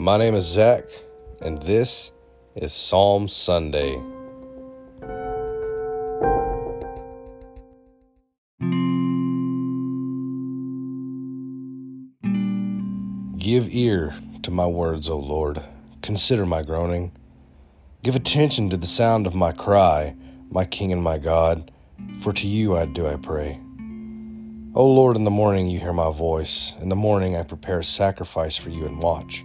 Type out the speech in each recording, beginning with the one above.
My name is Zach, and this is Psalm Sunday. Give ear to my words, O Lord. Consider my groaning. Give attention to the sound of my cry, my King and my God, for to you I do I pray. O Lord, in the morning you hear my voice. In the morning I prepare a sacrifice for you and watch.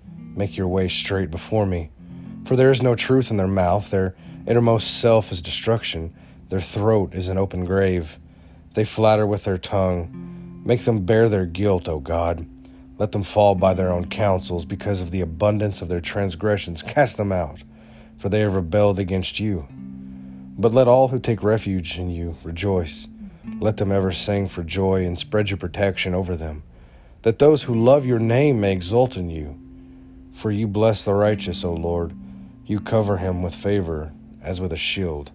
make your way straight before me. For there is no truth in their mouth, their innermost self is destruction, their throat is an open grave. They flatter with their tongue. Make them bear their guilt, O God. Let them fall by their own counsels, because of the abundance of their transgressions. Cast them out, for they have rebelled against you. But let all who take refuge in you rejoice. Let them ever sing for joy and spread your protection over them, that those who love your name may exult in you. For you bless the righteous, O Lord. You cover him with favor as with a shield.